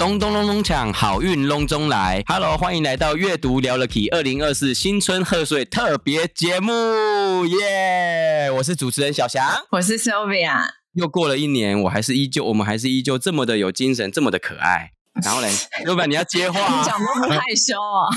咚咚咚咚锵，好运隆中来！Hello，欢迎来到阅读聊了 Key 二零二四新春贺岁特别节目，耶、yeah!！我是主持人小翔，我是 Sylvia。又过了一年，我还是依旧，我们还是依旧这么的有精神，这么的可爱。然后嘞，老板你要接话，你讲都不害羞啊？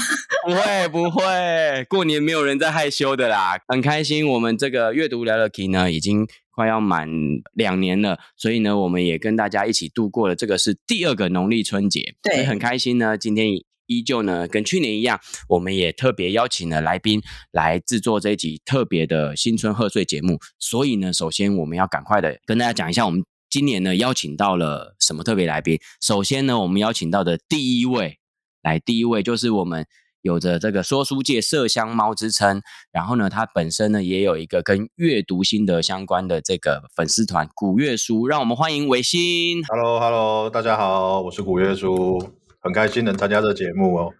不会不会，过年没有人在害羞的啦，很开心。我们这个阅读聊了 Key 呢，已经。快要满两年了，所以呢，我们也跟大家一起度过了这个是第二个农历春节，对，很开心呢。今天依旧呢，跟去年一样，我们也特别邀请了来宾来制作这一集特别的新春贺岁节目。所以呢，首先我们要赶快的跟大家讲一下，我们今年呢邀请到了什么特别来宾。首先呢，我们邀请到的第一位，来，第一位就是我们。有着这个说书界麝香猫之称，然后呢，他本身呢也有一个跟阅读心得相关的这个粉丝团“古月书”，让我们欢迎维新。Hello，Hello，大家好，我是古月书，很开心能参加这个节目哦。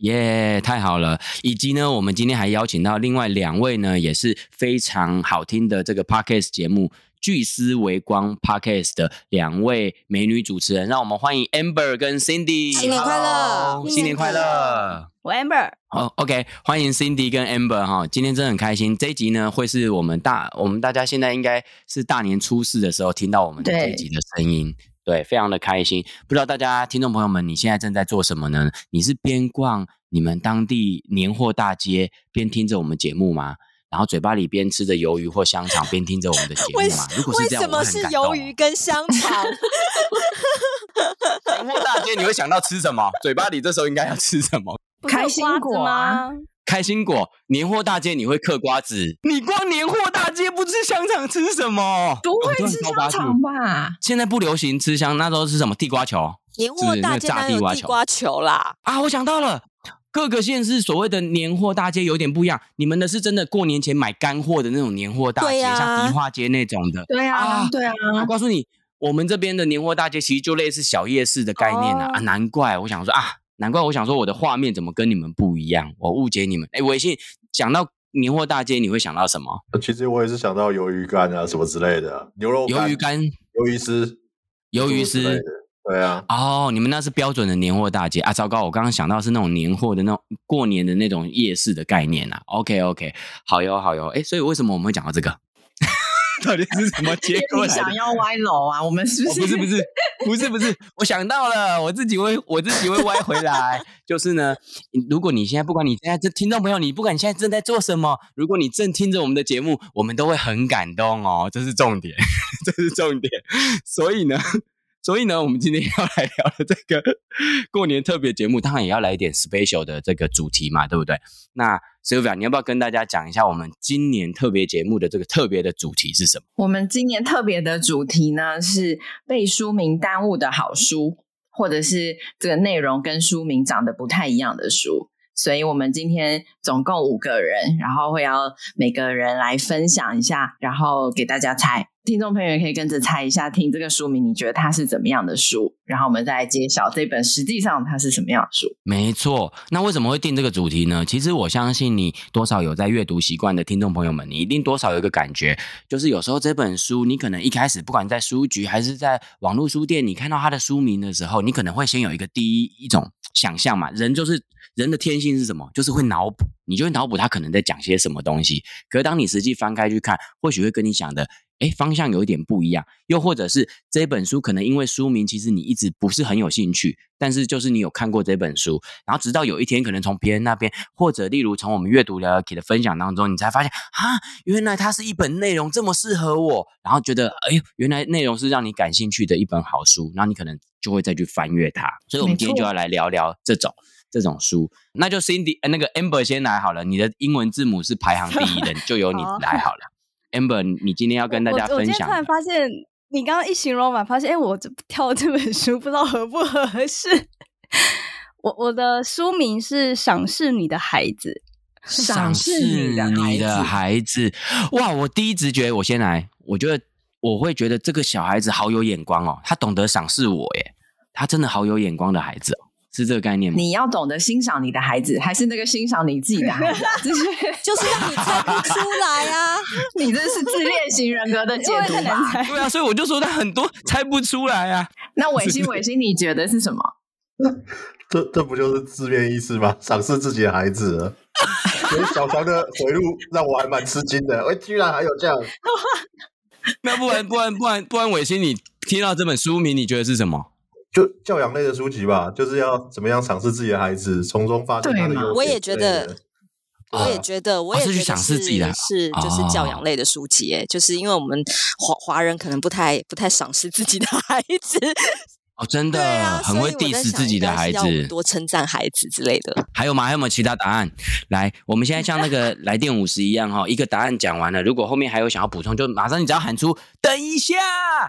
耶、yeah，太好了！以及呢，我们今天还邀请到另外两位呢，也是非常好听的这个 Podcast 节目。聚思微光 Podcast 的两位美女主持人，让我们欢迎 Amber 跟 Cindy。新年快乐！新年快乐！我 Amber。好，OK，欢迎 Cindy 跟 Amber 哈，今天真的很开心。这一集呢，会是我们大我们大家现在应该是大年初四的时候听到我们的这一集的声音，对，非常的开心。不知道大家听众朋友们，你现在正在做什么呢？你是边逛你们当地年货大街，边听着我们节目吗？然后嘴巴里边吃着鱿鱼或香肠，边听着我们的节目嘛。如果是这样，为什么是鱿鱼跟香肠？年货大街你会想到吃什么？嘴巴里这时候应该要吃什么？开心果吗！开心果。年货大街你会嗑瓜子？你逛年货大街不吃香肠吃什么？不会吃香肠吧？现在不流行吃香，那时候是什么？地瓜球。年货大街哪有地瓜球啦？啊，我想到了。各个县市所谓的年货大街有点不一样，你们的是真的过年前买干货的那种年货大街，啊、像迪化街那种的。对啊，啊对啊。我告诉你，我们这边的年货大街其实就类似小夜市的概念啊，哦、啊难怪我想说啊，难怪我想说我的画面怎么跟你们不一样，我误解你们。哎，微信讲到年货大街，你会想到什么？其实我也是想到鱿鱼干啊，什么之类的，牛肉鱿鱼干、鱿鱼丝、鱿鱼丝。对啊，哦，你们那是标准的年货大街啊！糟糕，我刚刚想到是那种年货的那种过年的那种夜市的概念啊。OK OK，好哟好哟，哎，所以为什么我们会讲到这个？到底是什么结果？你想要歪楼啊？我们是不是？哦、不是不是 不是不是，我想到了，我自己会我自己会歪回来。就是呢，如果你现在不管你现在这听众朋友，你不管你现在正在做什么，如果你正听着我们的节目，我们都会很感动哦，这是重点，这是重点。所以呢。所以呢，我们今天 要来聊的这个过年特别节目，当然也要来一点 special 的这个主题嘛，对不对？那 Sylvia，你要不要跟大家讲一下我们今年特别节目的这个特别的主题是什么？我们今年特别的主题呢，是被书名耽误的好书，或者是这个内容跟书名长得不太一样的书。所以我们今天总共五个人，然后会要每个人来分享一下，然后给大家猜。听众朋友也可以跟着猜一下，听这个书名，你觉得它是怎么样的书？然后我们再来揭晓这本实际上它是什么样的书。没错，那为什么会定这个主题呢？其实我相信你多少有在阅读习惯的听众朋友们，你一定多少有一个感觉，就是有时候这本书你可能一开始不管在书局还是在网络书店，你看到它的书名的时候，你可能会先有一个第一一种想象嘛。人就是人的天性是什么？就是会脑补，你就会脑补他可能在讲些什么东西。可是当你实际翻开去看，或许会跟你想的。诶，方向有一点不一样，又或者是这本书可能因为书名，其实你一直不是很有兴趣，但是就是你有看过这本书，然后直到有一天，可能从别人那边，或者例如从我们阅读聊聊 Key 的分享当中，你才发现啊，原来它是一本内容这么适合我，然后觉得哎呦，原来内容是让你感兴趣的一本好书，然后你可能就会再去翻阅它。所以，我们今天就要来聊聊这种这种书。那就 Cindy，那个 Amber 先来好了，你的英文字母是排行第一的，就由你 来好了。Amber，你今天要跟大家分享。我今天突然发现，你刚刚一形容完，发现哎，我这挑这本书不知道合不合适。我我的书名是赏识你的孩子，赏识你的孩子。哇，我第一直觉，我先来，我觉得我会觉得这个小孩子好有眼光哦，他懂得赏识我耶，他真的好有眼光的孩子哦。是这个概念吗？你要懂得欣赏你的孩子，还是那个欣赏你自己的孩子？就是就是让你猜不出来啊！你这是自恋型人格的解读吧？对啊，所以我就说他很多猜不出来啊。那伟星，伟星，你觉得是什么？这这不就是字面意思吗？赏识自己的孩子。所以小强的回路让我还蛮吃惊的。哎，居然还有这样。那不然不然不然不然，伟星，你听到这本书名，你觉得是什么？就教养类的书籍吧，就是要怎么样赏识自己的孩子，从中发现他的优点。我也觉得，我也觉得，我也觉得是，赏识自己的是就是教养类的书籍。哎，就是因为我们华华人可能不太不太赏识自己的孩子。哦，真的，啊、很会 diss 自己的孩子，多称赞孩子之类的。还有吗？还有没有其他答案？来，我们现在像那个 来电五十一样哈，一个答案讲完了，如果后面还有想要补充，就马上你只要喊出“等一下”，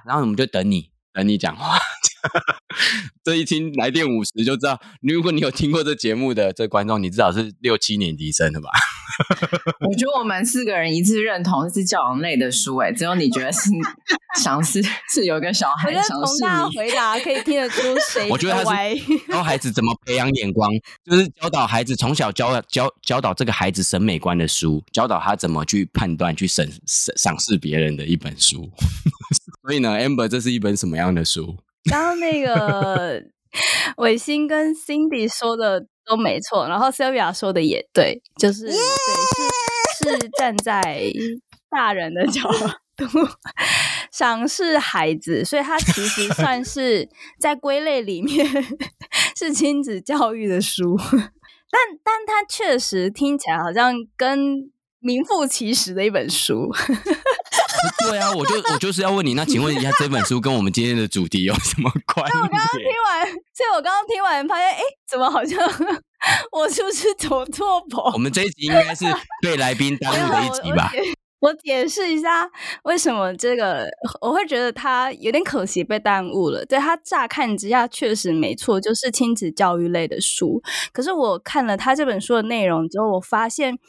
然后我们就等你。等你讲话，这一听来电五十就知道，如果你有听过这节目的这观众，你至少是六七年级生的吧？我觉得我们四个人一致认同是教养类的书，哎只有你觉得是 赏识是有一个小孩想是你。回答可以听得出谁？我觉得他是教孩子怎么培养眼光，就是教导孩子从小教教教导这个孩子审美观的书，教导他怎么去判断、去审审赏识别人的一本书。所以呢，Amber，这是一本什么样的书？刚刚那个 伟星跟 Cindy 说的都没错，然后 Sylvia 说的也对，就是对，是是站在大人的角 度赏识孩子，所以他其实算是 在归类里面是亲子教育的书，但但他确实听起来好像跟名副其实的一本书。对啊，我就我就是要问你，那请问一下，这本书跟我们今天的主题有什么关 系？我刚刚听完，所以我刚刚听完发现，哎，怎么好像我是不是走错棚？我们这一集应该是被来宾 耽误的一集吧？我，我解释一下，为什么这个我会觉得他有点可惜被耽误了。对，他乍看之下确实没错，就是亲子教育类的书。可是我看了他这本书的内容之后，我发现。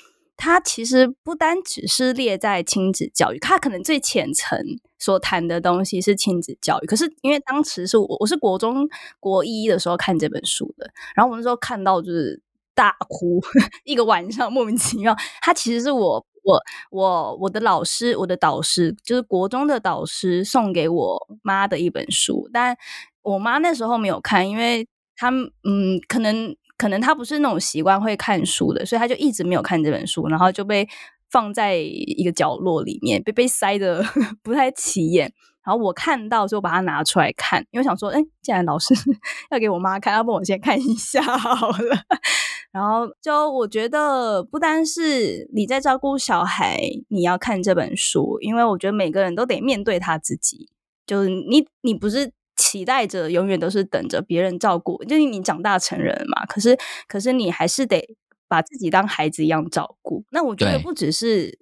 他其实不单只是列在亲子教育，他可能最浅层所谈的东西是亲子教育。可是因为当时是我我是国中国一的时候看这本书的，然后我那时候看到就是大哭 一个晚上，莫名其妙。他其实是我我我我的老师，我的导师，就是国中的导师送给我妈的一本书，但我妈那时候没有看，因为他嗯可能。可能他不是那种习惯会看书的，所以他就一直没有看这本书，然后就被放在一个角落里面，被被塞得 不太起眼。然后我看到就把它拿出来看，因为想说，哎，既然老师 要给我妈看，要不我先看一下好了。然后就我觉得，不单是你在照顾小孩，你要看这本书，因为我觉得每个人都得面对他自己，就是你，你不是。期待着永远都是等着别人照顾，就是你长大成人嘛。可是，可是你还是得把自己当孩子一样照顾。那我觉得不只是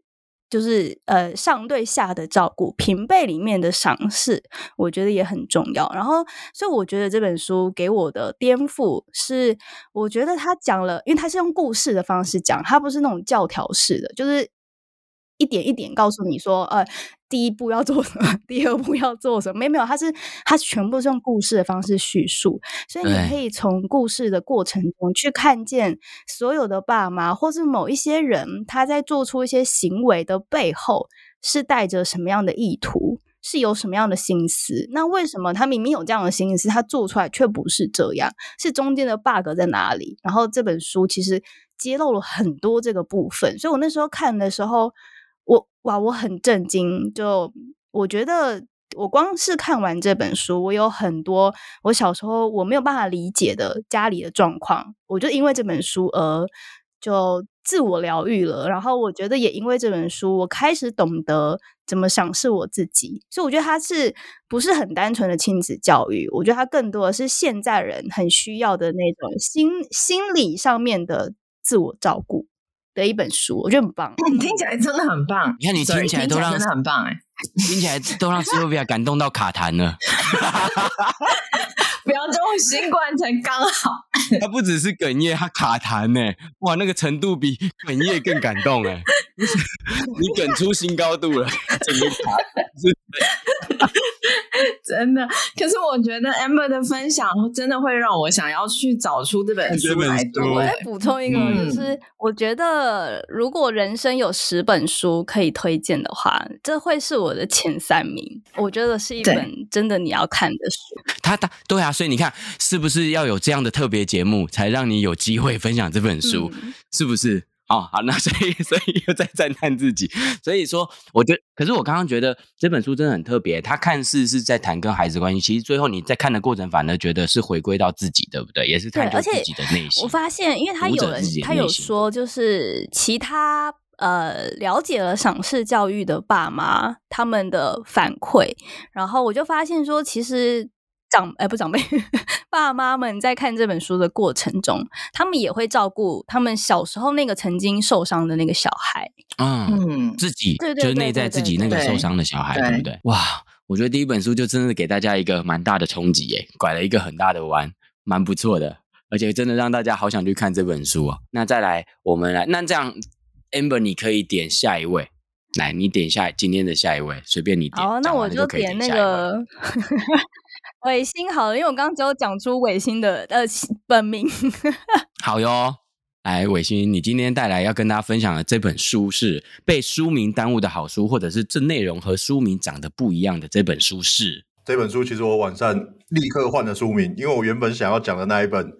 就是呃上对下的照顾，平辈里面的赏识，我觉得也很重要。然后，所以我觉得这本书给我的颠覆是，我觉得他讲了，因为他是用故事的方式讲，他不是那种教条式的，就是一点一点告诉你说，呃。第一步要做什么？第二步要做什么？没有没有，他是他全部是用故事的方式叙述，所以你可以从故事的过程中去看见所有的爸妈，或是某一些人他在做出一些行为的背后是带着什么样的意图，是有什么样的心思。那为什么他明明有这样的心思，他做出来却不是这样？是中间的 bug 在哪里？然后这本书其实揭露了很多这个部分，所以我那时候看的时候。哇，我很震惊！就我觉得，我光是看完这本书，我有很多我小时候我没有办法理解的家里的状况，我就因为这本书而就自我疗愈了。然后我觉得也因为这本书，我开始懂得怎么赏识我自己。所以我觉得它是不是很单纯的亲子教育？我觉得它更多的是现在人很需要的那种心心理上面的自我照顾。的一本书，我觉得很棒。你听起来真的很棒。你看，你听起来都让真的很棒哎，听起来都让 Sylvia 感动到卡痰了。不要这种新冠才刚好。他不只是哽咽，他卡痰呢，哇，那个程度比哽咽更感动哎，你哽出新高度了，整个卡是。真的，可是我觉得 Amber 的分享真的会让我想要去找出这本书来读。我再补充一个，就是我觉得如果人生有十本书可以推荐的话，这会是我的前三名。我觉得是一本真的你要看的书。他他对啊，所以你看，是不是要有这样的特别节目，才让你有机会分享这本书？嗯、是不是？哦，好，那所以 所以又在赞叹自己，所以说，我觉得，可是我刚刚觉得这本书真的很特别，它看似是在谈跟孩子关系，其实最后你在看的过程，反而觉得是回归到自己，对不对？也是探究自己的内心。我发现，因为他有人他有说，就是其他呃了解了赏识教育的爸妈他们的反馈，然后我就发现说，其实。长哎，不长辈，爸妈们在看这本书的过程中，他们也会照顾他们小时候那个曾经受伤的那个小孩。嗯，自己就是内在自己那个受伤的小孩，对不对？哇，我觉得第一本书就真的给大家一个蛮大的冲击，耶，拐了一个很大的弯，蛮不错的，而且真的让大家好想去看这本书啊。那再来，我们来，那这样，Amber，你可以点下一位，来，你点下今天的下一位，随便你点。好，那我就点那个。伟星好了，因为我刚刚只有讲出伟星的呃本名。好哟，来伟星，你今天带来要跟大家分享的这本书是被书名耽误的好书，或者是这内容和书名长得不一样的这本书是？这本书其实我晚上立刻换了书名，因为我原本想要讲的那一本，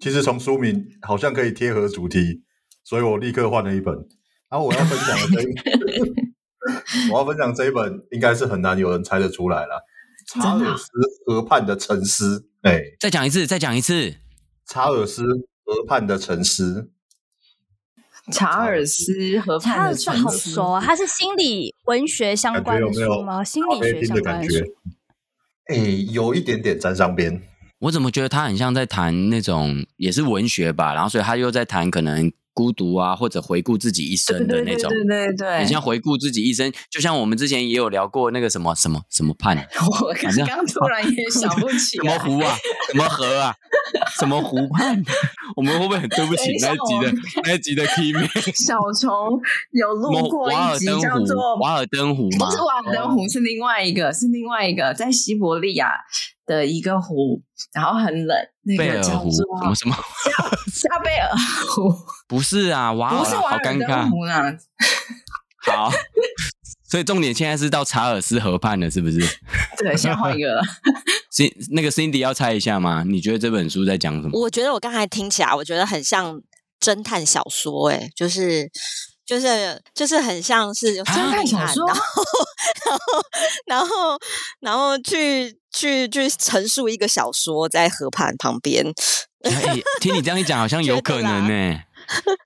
其实从书名好像可以贴合主题，所以我立刻换了一本。然后我要分享的这一本，我要分享这一本，应该是很难有人猜得出来了。查尔斯河畔的沉思，哎、欸，再讲一次，再讲一次。查尔斯河畔的沉思，查尔斯河畔的沉思，好熟啊！它是心理文学相关的书吗？有有心理学相关的书。哎、欸，有一点点沾上边。我怎么觉得他很像在谈那种也是文学吧？然后，所以他又在谈可能。孤独啊，或者回顾自己一生的那种，对对对对，很像回顾自己一生，就像我们之前也有聊过那个什么什么什么畔，我刚刚突然也想不起来什么湖啊，什么河啊，什么湖畔，我们会不会很对不起那一集的那一集的 V？小虫有录过一集叫做瓦尔登湖吗？不是瓦尔登湖，是另外一个，是另外一个在西伯利亚的一个湖，然后很冷，那个叫做什么什么加贝尔湖。不是啊，哇，好尴尬。好，所以重点现在是到查尔斯河畔了，是不是？对，先换一个 了。那个 Cindy 要猜一下吗？你觉得这本书在讲什么？我觉得我刚才听起来，我觉得很像侦探小说，哎，就是就是就是很像是侦探小说，然后然后然后然后去去去陈述一个小说在河畔旁边。哎，听你这样一讲，好像 有可能呢。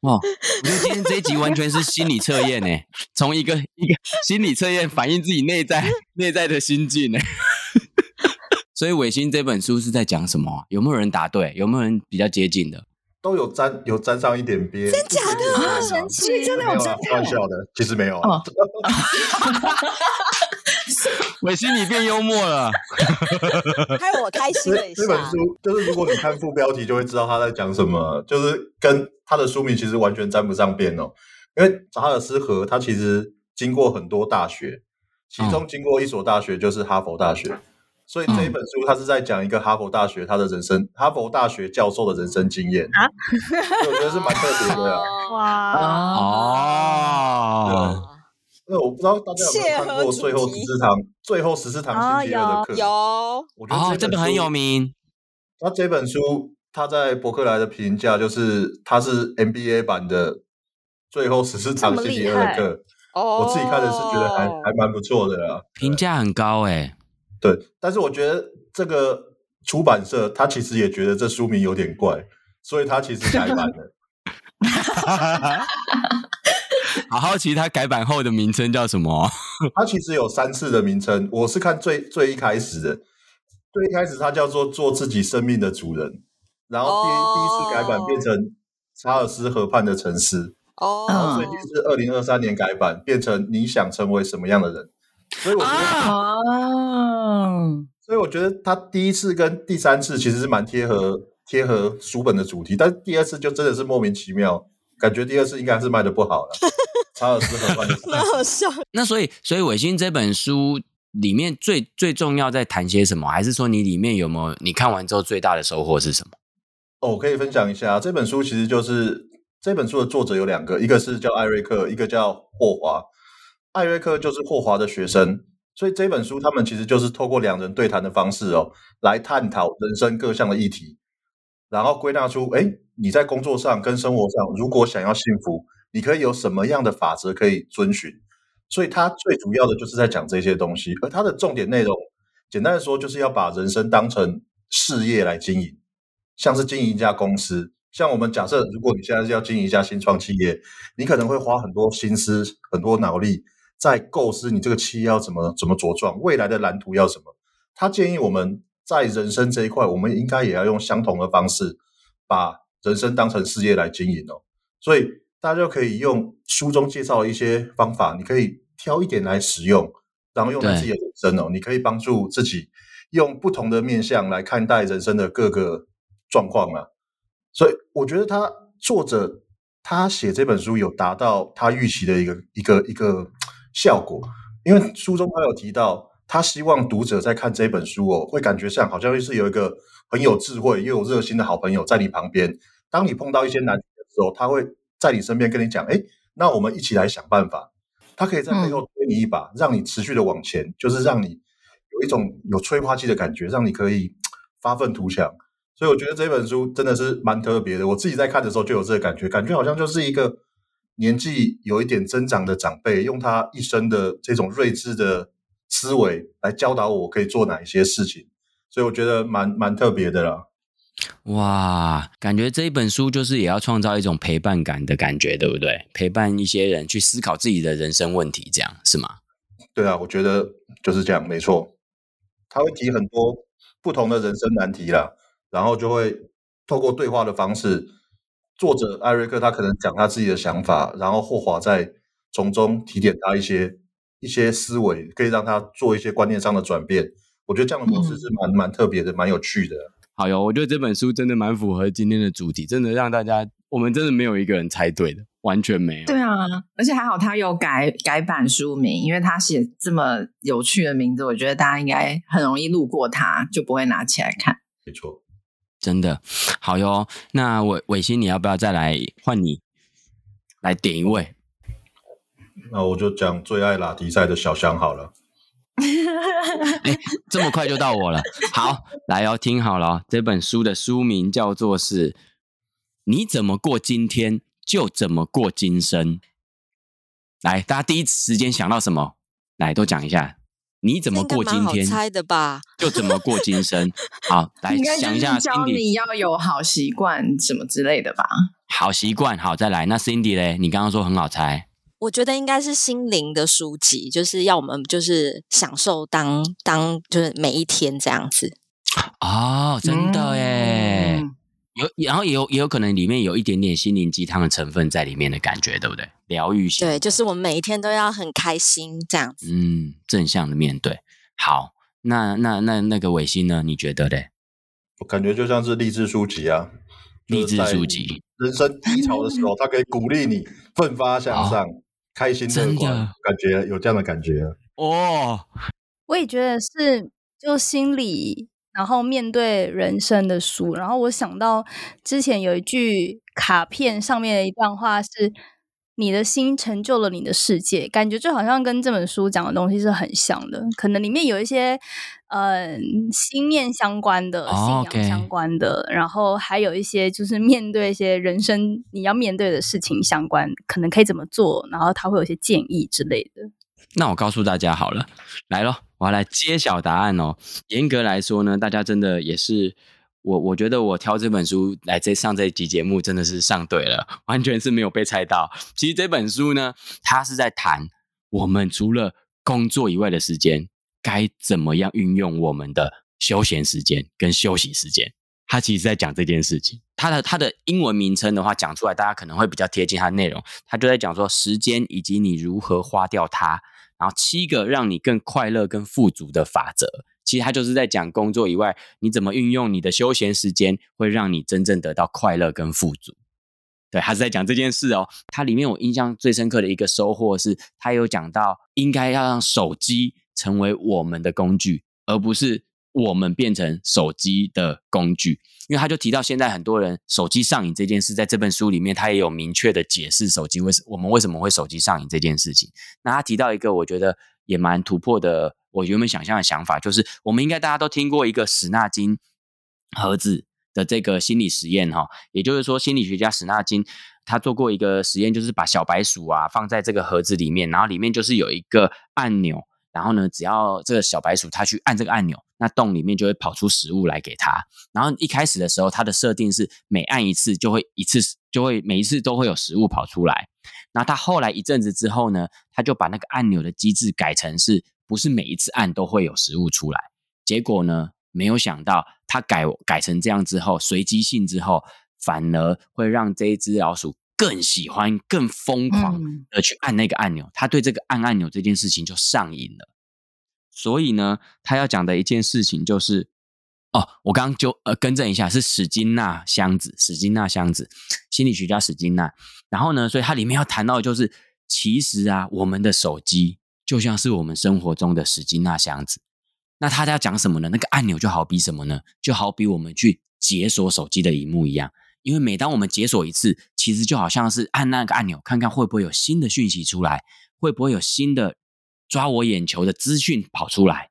哇！我觉得今天这一集完全是心理测验呢，从一个一个心理测验反映自己内在 内在的心境呢。所以伟星这本书是在讲什么？有没有人答对？有没有人比较接近的？都有沾有沾上一点边，真假的？啊，神奇！真的有沾开玩笑的，其实没有。哦伟星，你变幽默了，害我开心了一下。这本书就是，如果你看副标题，就会知道他在讲什么，就是跟他的书名其实完全沾不上边哦。因为查尔斯河，他其实经过很多大学，其中经过一所大学就是哈佛大学，嗯、所以这一本书他是在讲一个哈佛大学他的人生，哈佛大学教授的人生经验啊，我觉得是蛮特别的。哇哦。那我不知道大家有没有看过《最后十四堂》《最后十四堂星期二的课》？有，我觉得这本很有名。那这本书，他在博客来的评价就是，它是 MBA 版的《最后十四堂星期二的课》。哦，我自己看的是觉得还还蛮不错的啦，评价很高哎。对，但是我觉得这个出版社他其实也觉得这书名有点怪，所以他其实改版了。好好奇，他改版后的名称叫什么？他其实有三次的名称，我是看最最一开始的，最一开始他叫做“做自己生命的主人”，然后第一、oh. 第一次改版变成《查尔斯河畔的城市》，哦，然后最近是二零二三年改版变成“你想成为什么样的人”，所以我觉得，哦，oh. 所以我觉得他第一次跟第三次其实是蛮贴合贴合书本的主题，但是第二次就真的是莫名其妙，感觉第二次应该是卖的不好了。查尔斯和万 斯，蛮好笑。那所以，所以伟星这本书里面最最重要在谈些什么？还是说你里面有没有你看完之后最大的收获是什么？哦，我可以分享一下，这本书其实就是这本书的作者有两个，一个是叫艾瑞克，一个叫霍华。艾瑞克就是霍华的学生。所以这本书，他们其实就是透过两人对谈的方式哦，来探讨人生各项的议题，然后归纳出，哎，你在工作上跟生活上，如果想要幸福，你可以有什么样的法则可以遵循。所以，他最主要的就是在讲这些东西，而他的重点内容，简单的说，就是要把人生当成事业来经营，像是经营一家公司。像我们假设，如果你现在是要经营一家新创企业，你可能会花很多心思、很多脑力。在构思你这个企业要怎么怎么茁壮，未来的蓝图要什么？他建议我们在人生这一块，我们应该也要用相同的方式，把人生当成事业来经营哦。所以大家就可以用书中介绍的一些方法，你可以挑一点来使用，然后用在自己的人生哦。你可以帮助自己用不同的面向来看待人生的各个状况啊。所以我觉得他作者他写这本书有达到他预期的一个一个一个。效果，因为书中他有提到，他希望读者在看这本书哦，会感觉上好像是有一个很有智慧又有热心的好朋友在你旁边。当你碰到一些难题的时候，他会在你身边跟你讲：“哎，那我们一起来想办法。”他可以在背后推你一把，嗯、让你持续的往前，就是让你有一种有催化剂的感觉，让你可以发愤图强。所以我觉得这本书真的是蛮特别的。我自己在看的时候就有这个感觉，感觉好像就是一个。年纪有一点增长的长辈，用他一生的这种睿智的思维来教导我可以做哪一些事情，所以我觉得蛮蛮特别的啦。哇，感觉这一本书就是也要创造一种陪伴感的感觉，对不对？陪伴一些人去思考自己的人生问题，这样是吗？对啊，我觉得就是这样，没错。他会提很多不同的人生难题啦，然后就会透过对话的方式。作者艾瑞克他可能讲他自己的想法，然后霍华在从中提点他一些一些思维，可以让他做一些观念上的转变。我觉得这样的模式是蛮蛮特别的，蛮有趣的。好哟，我觉得这本书真的蛮符合今天的主题，真的让大家我们真的没有一个人猜对的，完全没有。对啊，而且还好他有改改版书名，因为他写这么有趣的名字，我觉得大家应该很容易路过他，就不会拿起来看。没错。真的好哟，那伟伟星，你要不要再来换你来点一位？那我就讲最爱拉迪赛的小香好了。哎，这么快就到我了。好，来哦，听好了哦，这本书的书名叫做是《你怎么过今天，就怎么过今生》。来，大家第一时间想到什么？来，都讲一下。你怎么过今天？猜的吧，就怎么过今生。好，来想一下，教你要有好习惯什么之类的吧。好习惯，好，再来。那 Cindy 嘞？你刚刚说很好猜，我觉得应该是心灵的书籍，就是要我们就是享受当当就是每一天这样子。哦，真的耶。嗯有，然后也有也有可能里面有一点点心灵鸡汤的成分在里面的感觉，对不对？疗愈型，对，就是我们每一天都要很开心这样子。嗯，正向的面对。好，那那那那个伟星呢？你觉得嘞？我感觉就像是励志书籍啊，励志书籍。人生低潮的时候，它可以鼓励你奋发向上，哦、开心乐观，感觉有这样的感觉哦。我也觉得是，就心理。然后面对人生的书，然后我想到之前有一句卡片上面的一段话是：“你的心成就了你的世界。”感觉就好像跟这本书讲的东西是很像的。可能里面有一些嗯、呃、心念相关的、哦、信仰相关的然后还有一些就是面对一些人生你要面对的事情相关，可能可以怎么做，然后他会有一些建议之类的。那我告诉大家好了，来咯。我要来揭晓答案哦。严格来说呢，大家真的也是我，我觉得我挑这本书来这上这一集节目真的是上对了，完全是没有被猜到。其实这本书呢，它是在谈我们除了工作以外的时间，该怎么样运用我们的休闲时间跟休息时间。它其实在讲这件事情。它的它的英文名称的话讲出来，大家可能会比较贴近它的内容。它就在讲说时间以及你如何花掉它。然后七个让你更快乐、跟富足的法则，其实他就是在讲工作以外，你怎么运用你的休闲时间，会让你真正得到快乐跟富足。对，他是在讲这件事哦。它里面我印象最深刻的一个收获是，他有讲到应该要让手机成为我们的工具，而不是我们变成手机的工具。因为他就提到现在很多人手机上瘾这件事，在这本书里面他也有明确的解释手机为什我们为什么会手机上瘾这件事情。那他提到一个我觉得也蛮突破的，我原本想象的想法就是，我们应该大家都听过一个史纳金盒子。的这个心理实验哈，也就是说，心理学家史纳金他做过一个实验，就是把小白鼠啊放在这个盒子里面，然后里面就是有一个按钮，然后呢，只要这个小白鼠它去按这个按钮，那洞里面就会跑出食物来给它。然后一开始的时候，它的设定是每按一次就会一次就会每一次都会有食物跑出来。那它后来一阵子之后呢，它就把那个按钮的机制改成是不是每一次按都会有食物出来？结果呢，没有想到，它改改成这样之后，随机性之后，反而会让这一只老鼠更喜欢、更疯狂的去按那个按钮。嗯、他对这个按按钮这件事情就上瘾了。所以呢，他要讲的一件事情就是，哦，我刚刚就呃更正一下，是史金纳箱子，史金纳箱子，心理学家史金纳。然后呢，所以它里面要谈到的就是，其实啊，我们的手机就像是我们生活中的史金纳箱子。那他要讲什么呢？那个按钮就好比什么呢？就好比我们去解锁手机的荧幕一样，因为每当我们解锁一次，其实就好像是按那个按钮，看看会不会有新的讯息出来，会不会有新的抓我眼球的资讯跑出来。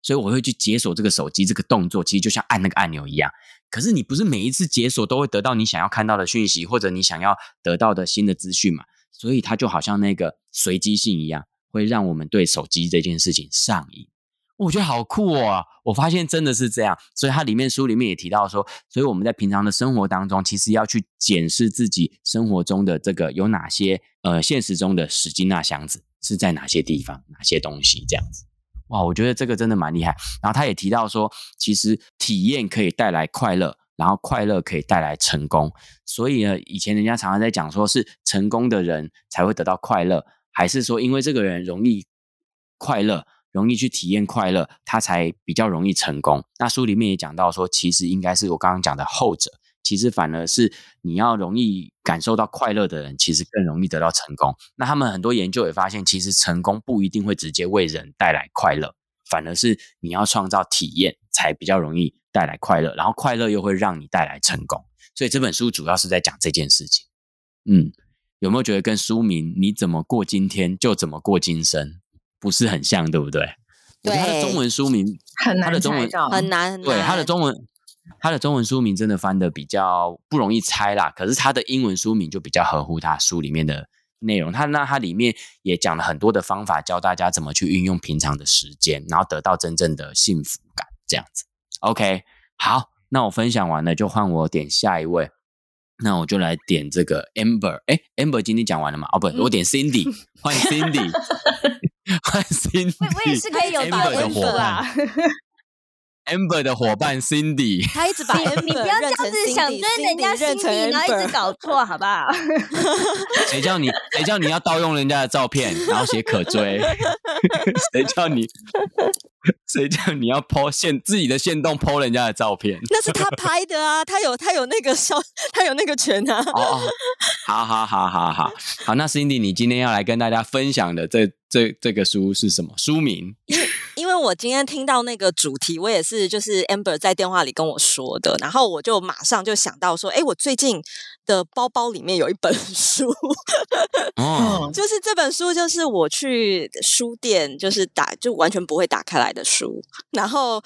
所以我会去解锁这个手机，这个动作其实就像按那个按钮一样。可是你不是每一次解锁都会得到你想要看到的讯息，或者你想要得到的新的资讯嘛？所以它就好像那个随机性一样，会让我们对手机这件事情上瘾。我觉得好酷哦！我发现真的是这样，所以它里面书里面也提到说，所以我们在平常的生活当中，其实要去检视自己生活中的这个有哪些呃现实中的史金纳箱子是在哪些地方，哪些东西这样子。哇，我觉得这个真的蛮厉害。然后他也提到说，其实体验可以带来快乐，然后快乐可以带来成功。所以呢，以前人家常常在讲说，是成功的人才会得到快乐，还是说因为这个人容易快乐？容易去体验快乐，他才比较容易成功。那书里面也讲到说，其实应该是我刚刚讲的后者，其实反而是你要容易感受到快乐的人，其实更容易得到成功。那他们很多研究也发现，其实成功不一定会直接为人带来快乐，反而是你要创造体验，才比较容易带来快乐，然后快乐又会让你带来成功。所以这本书主要是在讲这件事情。嗯，有没有觉得跟书名“你怎么过今天就怎么过今生”？不是很像，对不对？对，它的中文书名很难，它的中文很难。对，他的中文，他的中文书名真的翻的比较不容易猜啦。可是他的英文书名就比较合乎他书里面的内容。他那他里面也讲了很多的方法，教大家怎么去运用平常的时间，然后得到真正的幸福感。这样子，OK，好，那我分享完了，就换我点下一位。那我就来点这个 Amber。哎，Amber 今天讲完了吗？哦，不，我点 Cindy，欢迎 Cindy。换 Cindy，我也是可以有 Amber 的伙伴，Amber 的伙伴 Cindy，他一直把 Amber 你不要这样子想追人家 Cindy，然后一直搞错，好不好？谁叫你谁叫你要盗用人家的照片，然后写可追？谁叫你 谁叫你要剖现自己的限动 po 人家的照片？那是他拍的啊，他有他有那个肖，他有那个权啊。哦，好好好好好 好，那 Cindy，你今天要来跟大家分享的这。这这个书是什么书名？因为因为我今天听到那个主题，我也是就是 Amber 在电话里跟我说的，然后我就马上就想到说，哎，我最近的包包里面有一本书，哦，就是这本书，就是我去书店就是打就完全不会打开来的书，然后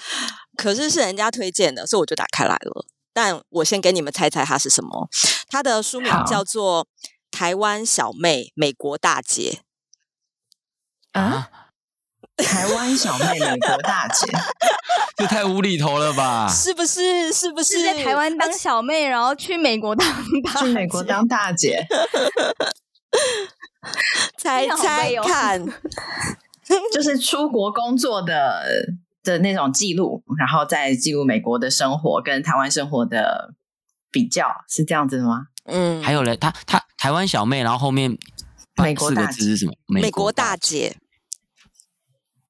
可是是人家推荐的，所以我就打开来了。但我先给你们猜猜它是什么？它的书名叫做《台湾小妹美国大姐》。啊！台湾小妹，美国大姐，这太无厘头了吧？是不是？是不是，是在台湾当小妹，然后去美国当大去美国当大姐？猜猜看，就是出国工作的的那种记录，然后再记录美国的生活跟台湾生活的比较，是这样子的吗？嗯，还有嘞，他他台湾小妹，然后后面美国字是什么？美国大姐。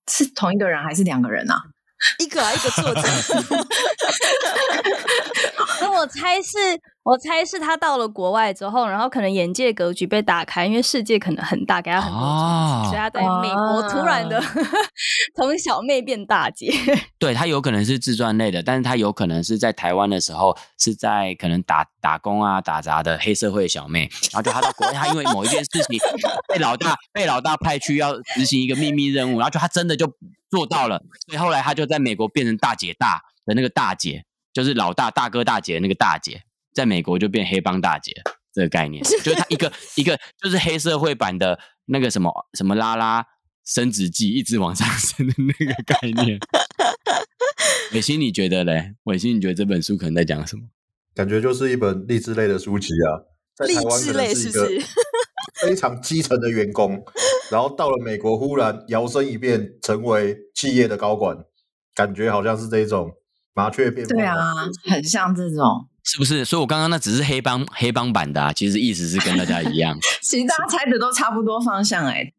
是同一个人还是两个人啊？一个啊，一个作者。那我猜是，我猜是他到了国外之后，然后可能眼界格局被打开，因为世界可能很大，给他很多冲击，所以他在美国突然的 从小妹变大姐。对，他有可能是自传类的，但是他有可能是在台湾的时候是在可能打打工啊、打杂的黑社会小妹，然后就他到国外，他因为某一件事情被老大被老大派去要执行一个秘密任务，然后就他真的就做到了，所以后来他就在美国变成大姐大的那个大姐。就是老大大哥大姐那个大姐，在美国就变黑帮大姐这个概念，就是他一个 一个就是黑社会版的那个什么什么拉拉升职记，一直往上升的那个概念。伟星，你觉得嘞？伟星，你觉得这本书可能在讲什么？感觉就是一本励志类的书籍啊，在台湾可能是一个 非常基层的员工，然后到了美国忽然摇身一变成为企业的高管，感觉好像是这种。麻雀变对啊，很像这种，是不是？所以我刚刚那只是黑帮黑帮版的，啊，其实意思是跟大家一样。其实大家猜的都差不多方向，欸，哎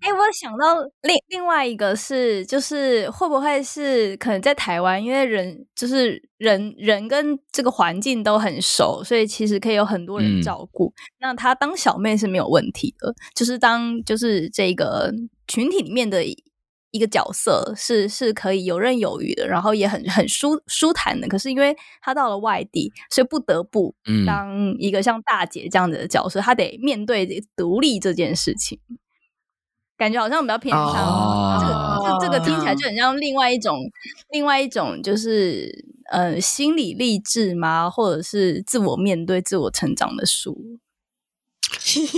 哎，我想到另另外一个是，就是会不会是可能在台湾，因为人就是人人跟这个环境都很熟，所以其实可以有很多人照顾。嗯、那他当小妹是没有问题的，就是当就是这个群体里面的。一个角色是是可以游刃有余的，然后也很很舒舒坦的。可是因为他到了外地，所以不得不当一个像大姐这样子的角色，嗯、他得面对独立这件事情。感觉好像比较偏向、哦、这个，这这个听起来就很像另外一种，另外一种就是呃心理励志吗，或者是自我面对、自我成长的书。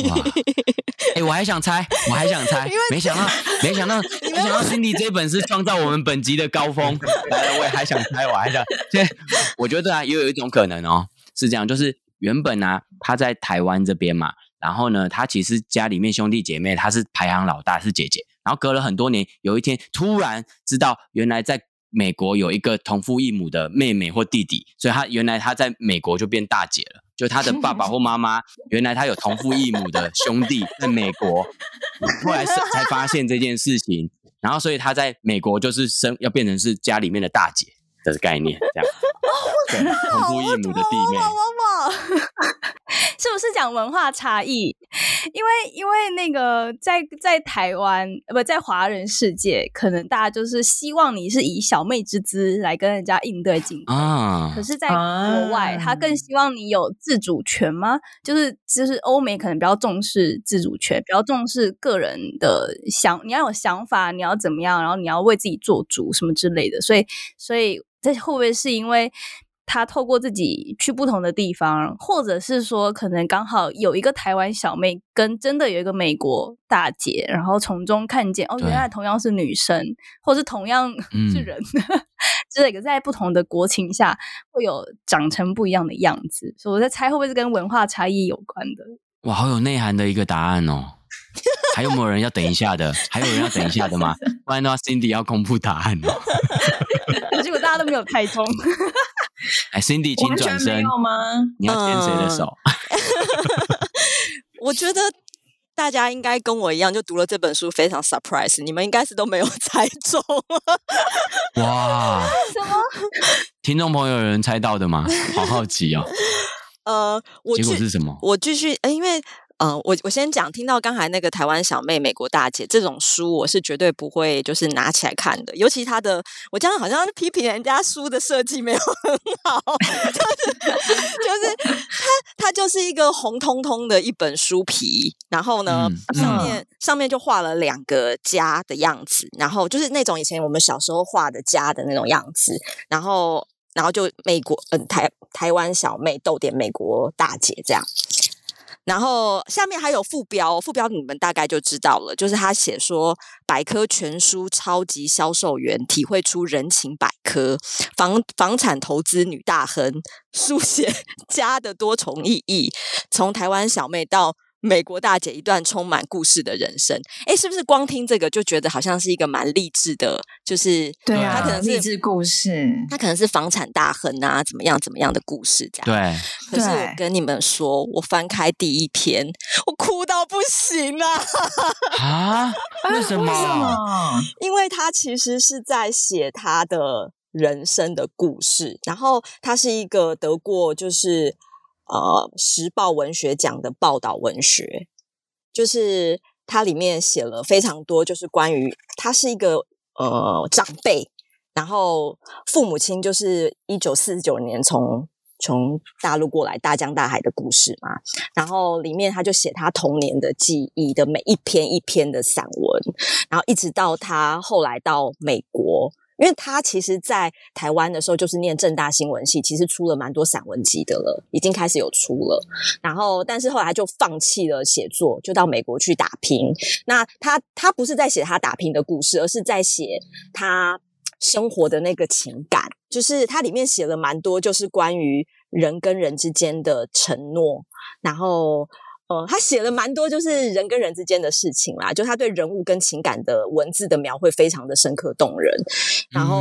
哇！哎、欸，我还想猜，我还想猜，没想到，没想到，没想到，Cindy 这本是创造我们本集的高峰。来 来，我也还想猜，我还想，现在我觉得啊，也有一种可能哦，是这样，就是原本呢、啊，他在台湾这边嘛，然后呢，他其实家里面兄弟姐妹，他是排行老大，是姐姐，然后隔了很多年，有一天突然知道，原来在美国有一个同父异母的妹妹或弟弟，所以他原来他在美国就变大姐了。就他的爸爸或妈妈，原来他有同父异母的兄弟在美国，后来是才发现这件事情，然后所以他在美国就是生要变成是家里面的大姐的概念，这样，对，同父异母的弟妹。是不是讲文化差异？因为因为那个在在台湾不在华人世界，可能大家就是希望你是以小妹之姿来跟人家应对进退啊。可是，在国外，他更希望你有自主权吗？就是就是欧美可能比较重视自主权，比较重视个人的想，你要有想法，你要怎么样，然后你要为自己做主什么之类的。所以所以这会不会是因为？他透过自己去不同的地方，或者是说，可能刚好有一个台湾小妹跟真的有一个美国大姐，然后从中看见哦，原来同样是女生，或是同样是人，这、嗯、个在不同的国情下会有长成不一样的样子。所以我在猜，会不会是跟文化差异有关的？哇，好有内涵的一个答案哦！还有没有人要等一下的？还有人要等一下的吗？不然的话，Cindy 要公布答案哦。结果大家都没有猜中。哎，Cindy，请转身。你要牵谁的手？我觉得大家应该跟我一样，就读了这本书非常 surprise。你们应该是都没有猜中。哇！什么？听众朋友有人猜到的吗？好好奇哦。呃，结果是什么？我继续，因为。嗯、呃，我我先讲，听到刚才那个台湾小妹、美国大姐这种书，我是绝对不会就是拿起来看的。尤其他的，我这样好像批评人家书的设计没有很好，就是就是它它就是一个红彤彤的一本书皮，然后呢、嗯、上面上面就画了两个家的样子，然后就是那种以前我们小时候画的家的那种样子，然后然后就美国嗯、呃、台台湾小妹逗点美国大姐这样。然后下面还有副标，副标你们大概就知道了，就是他写说百科全书超级销售员体会出人情百科，房房产投资女大亨，书写 家的多重意义，从台湾小妹到。美国大姐一段充满故事的人生，哎，是不是光听这个就觉得好像是一个蛮励志的？就是对啊，他可能是励志故事，他可能是房产大亨啊，怎么样怎么样的故事这样。对，可是我跟你们说，我翻开第一篇，我哭到到不行啊！啊？为什么？为什么？因为他其实是在写他的人生的故事，然后他是一个得过就是呃时报文学奖的报道文学，就是它里面写了非常多，就是关于他是一个呃长辈，然后父母亲就是一九四九年从。从大陆过来，大江大海的故事嘛，然后里面他就写他童年的记忆的每一篇一篇的散文，然后一直到他后来到美国，因为他其实在台湾的时候就是念政大新闻系，其实出了蛮多散文集的了，已经开始有出了，然后但是后来就放弃了写作，就到美国去打拼。那他他不是在写他打拼的故事，而是在写他。生活的那个情感，就是他里面写了蛮多，就是关于人跟人之间的承诺。然后，呃，他写了蛮多，就是人跟人之间的事情啦。就他对人物跟情感的文字的描绘，非常的深刻动人。然后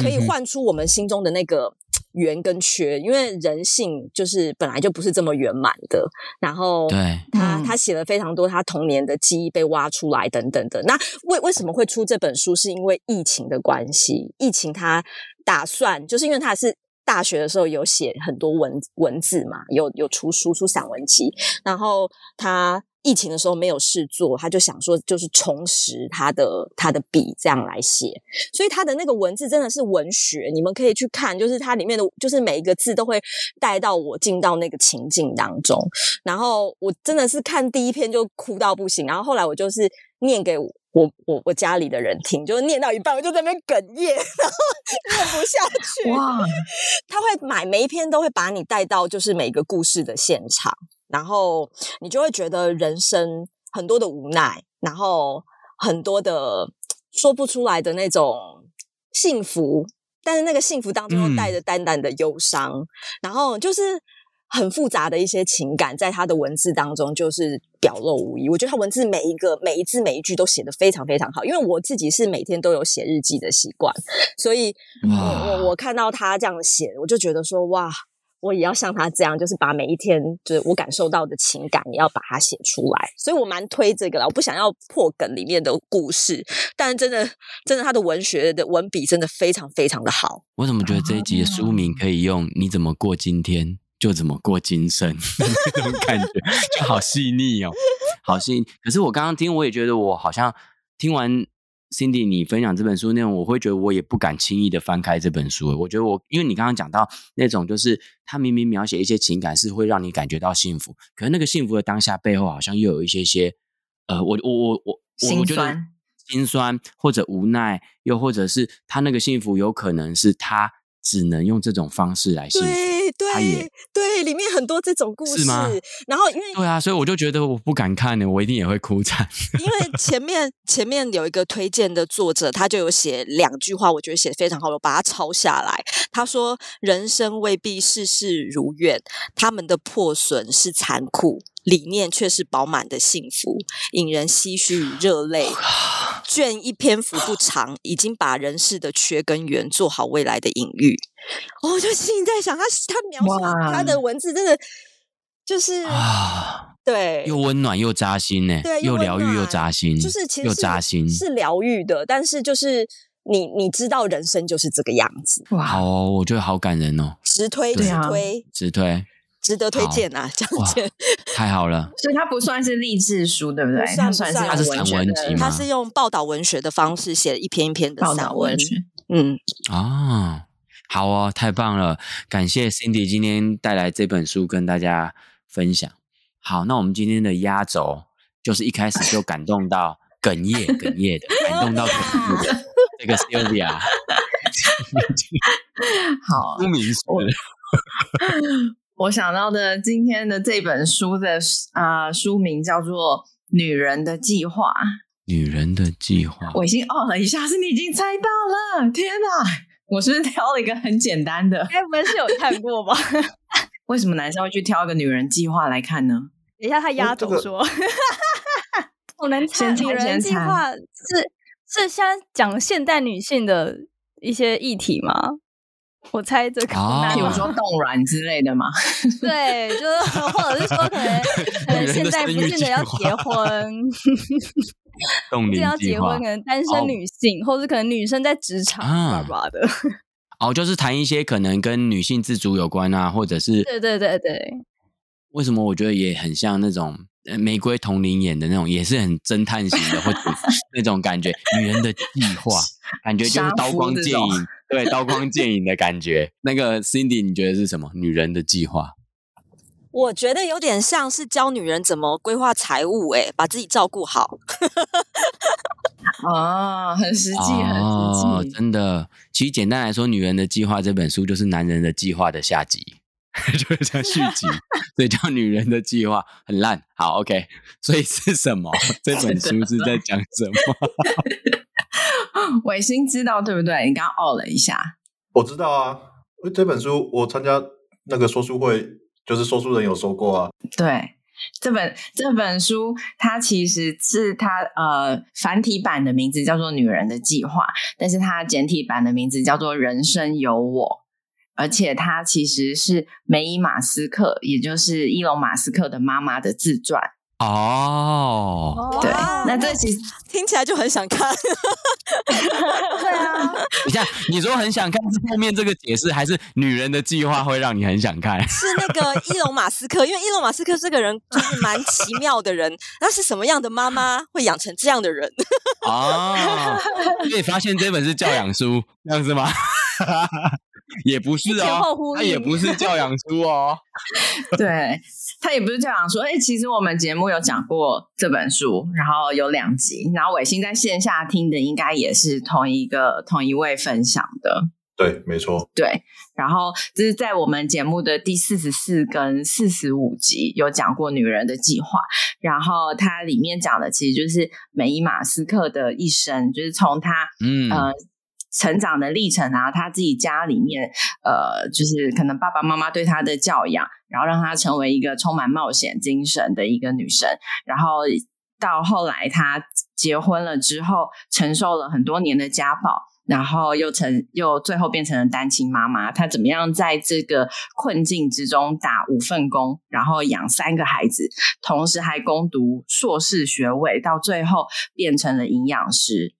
可以唤出我们心中的那个。圆跟缺，因为人性就是本来就不是这么圆满的。然后，对他他写了非常多他童年的记忆被挖出来等等的。那为为什么会出这本书？是因为疫情的关系。疫情他打算就是因为他是大学的时候有写很多文文字嘛，有有出书出散文集，然后他。疫情的时候没有事做，他就想说，就是重拾他的他的笔，这样来写。所以他的那个文字真的是文学，你们可以去看，就是它里面的，就是每一个字都会带到我进到那个情境当中。然后我真的是看第一篇就哭到不行，然后后来我就是念给我我我家里的人听，就是念到一半我就在那边哽咽，然后念不下去。哇！他会买每一篇都会把你带到就是每一个故事的现场。然后你就会觉得人生很多的无奈，然后很多的说不出来的那种幸福，但是那个幸福当中又带着淡淡的忧伤，嗯、然后就是很复杂的一些情感，在他的文字当中就是表露无遗。我觉得他文字每一个每一字每一句都写的非常非常好，因为我自己是每天都有写日记的习惯，所以我我我看到他这样写，我就觉得说哇。我也要像他这样，就是把每一天就是我感受到的情感，也要把它写出来。所以我蛮推这个了，我不想要破梗里面的故事，但是真的，真的他的文学的文笔真的非常非常的好。我怎么觉得这一集的书名可以用“你怎么过今天，就怎么过今生” 这种感觉，就好细腻哦，好细腻。可是我刚刚听，我也觉得我好像听完。Cindy，你分享这本书内容，我会觉得我也不敢轻易的翻开这本书。我觉得我，因为你刚刚讲到那种，就是他明明描写一些情感是会让你感觉到幸福，可是那个幸福的当下背后，好像又有一些些，呃，我我我我，我觉得心酸或者无奈，又或者是他那个幸福有可能是他只能用这种方式来幸福。对对，里面很多这种故事，是吗？然后因为对啊，所以我就觉得我不敢看呢，我一定也会哭惨。因为前面前面有一个推荐的作者，他就有写两句话，我觉得写的非常好，我把它抄下来。他说：“人生未必事事如愿，他们的破损是残酷。”理念却是饱满的幸福，引人唏嘘与热泪。卷一篇幅不长，已经把人事的缺跟圆做好未来的隐喻。我、哦、就心里在想，他他描述他的文字真的就是啊，对，又温暖又扎心呢，对，又疗愈又扎心，就是其实是又扎心，是疗愈的。但是就是你你知道，人生就是这个样子。哇，好、哦，我觉得好感人哦，直推直推直推。值得推荐啊，这样子 太好了。所以它不算是励志书，对不对？算不算它是散文集吗？它是用报道文学的方式写了一篇一篇的散文。嗯啊，好哦，太棒了！感谢 Cindy 今天带来这本书跟大家分享。好，那我们今天的压轴就是一开始就感动到哽咽哽咽的，感动到 哽咽的这个 Sylvia。好，书名是。我想到的今天的这本书的啊、呃、书名叫做《女人的计划》。女人的计划，我已经哦了一下，是你已经猜到了！天哪，我是不是挑了一个很简单的？哎，我们是有看过吗？为什么男生会去挑一个女人计划来看呢？等一下，他压轴说，我能猜。女人计划是是先讲现代女性的一些议题吗？我猜这个，比如说冻卵之类的嘛。对，就是或者是说可能 可能现在不见得要结婚，冻龄要结婚，可能单身女性，或者可能女生在职场吧吧的。哦，就是谈一些可能跟女性自主有关啊，或者是对对对对。为什么我觉得也很像那种玫瑰童林演的那种，也是很侦探型的，或者那种感觉，女人的计划，感觉就是刀光剑影，对，刀光剑影的感觉。那个 Cindy，你觉得是什么？女人的计划？我觉得有点像是教女人怎么规划财务，哎，把自己照顾好。啊，很实际，很实际，真的。其实简单来说，《女人的计划》这本书就是男人的计划的下集，就是像续集，所以叫《女人的计划》很烂。好，OK，所以是什么？这本书是在讲什么？伟星知道对不对？你刚刚哦了一下，我知道啊。这本书我参加那个说书会，就是说书人有说过啊。对。这本这本书，它其实是它呃繁体版的名字叫做《女人的计划》，但是它简体版的名字叫做《人生有我》，而且它其实是梅伊马斯克，也就是伊隆马斯克的妈妈的自传。哦，oh, 对，那这其实听起来就很想看。对啊，你像你说很想看，是后面这个解释，还是女人的计划会让你很想看？是那个伊隆马斯克，因为伊隆马斯克这个人就是蛮奇妙的人。那是什么样的妈妈会养成这样的人？哦，可以发现这本是教养书，这样子吗？也不是哦，他也不是教养书哦。对，他也不是教养书。哎，其实我们节目有讲过这本书，然后有两集，然后伟星在线下听的应该也是同一个同一位分享的。对，没错。对，然后这是在我们节目的第四十四跟四十五集有讲过女人的计划，然后它里面讲的其实就是梅伊马斯克的一生，就是从他嗯呃。成长的历程啊，他自己家里面，呃，就是可能爸爸妈妈对他的教养，然后让他成为一个充满冒险精神的一个女生，然后到后来他结婚了之后，承受了很多年的家暴，然后又成又最后变成了单亲妈妈，她怎么样在这个困境之中打五份工，然后养三个孩子，同时还攻读硕士学位，到最后变成了营养师。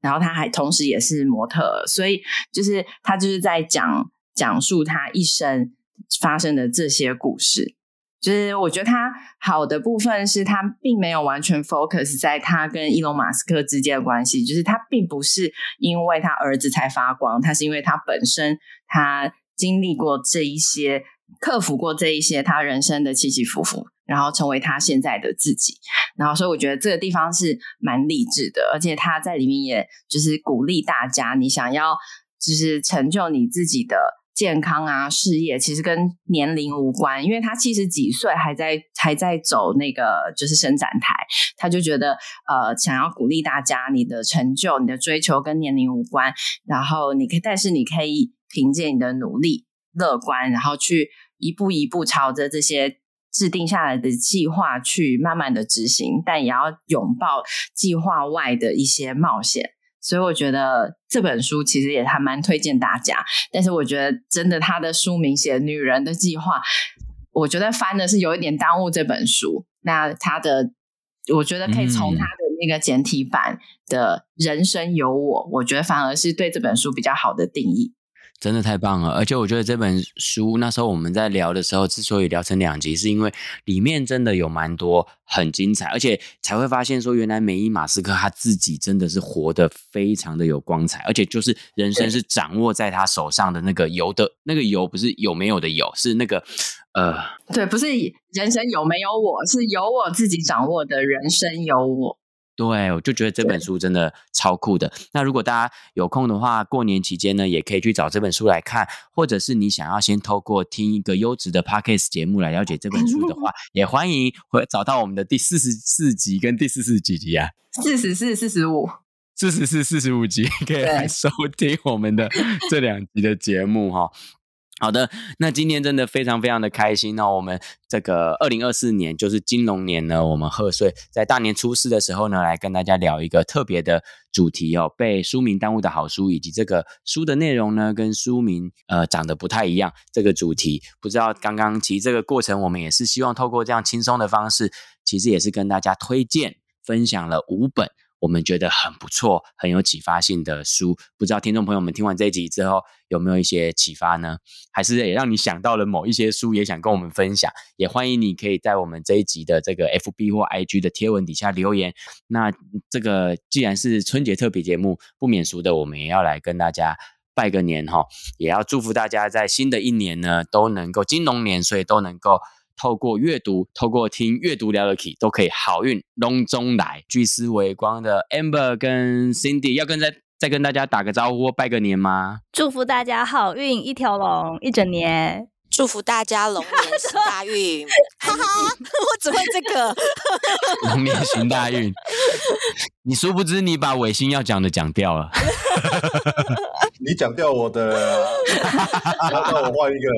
然后他还同时也是模特，所以就是他就是在讲讲述他一生发生的这些故事。就是我觉得他好的部分是他并没有完全 focus 在他跟伊隆马斯克之间的关系，就是他并不是因为他儿子才发光，他是因为他本身他经历过这一些，克服过这一些他人生的起起伏伏。然后成为他现在的自己，然后所以我觉得这个地方是蛮励志的，而且他在里面也就是鼓励大家，你想要就是成就你自己的健康啊、事业，其实跟年龄无关，因为他七十几岁还在还在走那个就是伸展台，他就觉得呃想要鼓励大家，你的成就、你的追求跟年龄无关，然后你可以，但是你可以凭借你的努力、乐观，然后去一步一步朝着这些。制定下来的计划去慢慢的执行，但也要拥抱计划外的一些冒险。所以我觉得这本书其实也还蛮推荐大家。但是我觉得真的，他的书名写《女人的计划》，我觉得翻的是有一点耽误这本书。那他的，我觉得可以从他的那个简体版的《人生有我》，我觉得反而是对这本书比较好的定义。真的太棒了，而且我觉得这本书那时候我们在聊的时候，之所以聊成两集，是因为里面真的有蛮多很精彩，而且才会发现说，原来梅伊马斯克他自己真的是活得非常的有光彩，而且就是人生是掌握在他手上的那个有的那个有，不是有没有的有，是那个呃，对，不是人生有没有我，是有我自己掌握的人生有我。对，我就觉得这本书真的超酷的。那如果大家有空的话，过年期间呢，也可以去找这本书来看，或者是你想要先透过听一个优质的 Podcast 节目来了解这本书的话，也欢迎会找到我们的第四十四集跟第四十几集啊，四十四、四十五、四十四、四十五集可以来收听我们的这两集的节目哈。好的，那今天真的非常非常的开心。那我们这个二零二四年就是金龙年呢，我们贺岁在大年初四的时候呢，来跟大家聊一个特别的主题哦，被书名耽误的好书，以及这个书的内容呢，跟书名呃长得不太一样。这个主题不知道刚刚其实这个过程，我们也是希望透过这样轻松的方式，其实也是跟大家推荐分享了五本。我们觉得很不错、很有启发性的书，不知道听众朋友们听完这一集之后有没有一些启发呢？还是也让你想到了某一些书，也想跟我们分享？也欢迎你可以在我们这一集的这个 FB 或 IG 的贴文底下留言。那这个既然是春节特别节目，不免俗的，我们也要来跟大家拜个年哈，也要祝福大家在新的一年呢都能够金龙年，所以都能够。透过阅读，透过听阅读聊的 Key，都可以好运隆中来。聚思微光的 Amber 跟 Cindy 要跟再再跟大家打个招呼拜个年吗？祝福大家好运一条龙一整年，祝福大家龙年行大运。哈哈，我只会这个。龙年行大运，你殊不知你把尾星要讲的讲掉了。你讲掉我的，然后我换一个，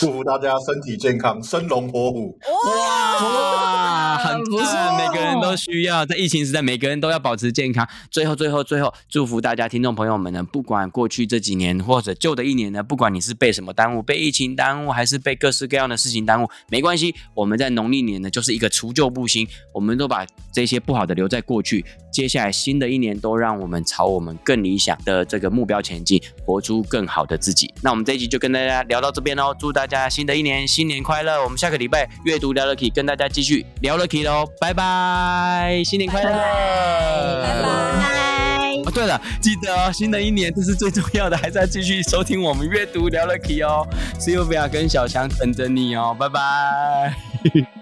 祝福大家身体健康，生龙活虎。哇哇，很棒！每个人都需要在疫情时代，每个人都要保持健康。最后，最后，最后，祝福大家听众朋友们呢，不管过去这几年或者旧的一年呢，不管你是被什么耽误，被疫情耽误，还是被各式各样的事情耽误，没关系。我们在农历年呢，就是一个除旧布新，我们都把这些不好的留在过去。接下来新的一年，都让我们朝我们更理想的这个目标前进，活出更好的自己。那我们这一集就跟大家聊到这边喽，祝大家新的一年新年快乐！我们下个礼拜阅读聊了 Key，跟大家继续聊了 Key 喽，拜拜，新年快乐，拜拜。哦，对了，记得哦，新的一年这是最重要的，还是要继续收听我们阅读聊了 Key 哦，Sylvia 跟小强等着你哦，拜拜。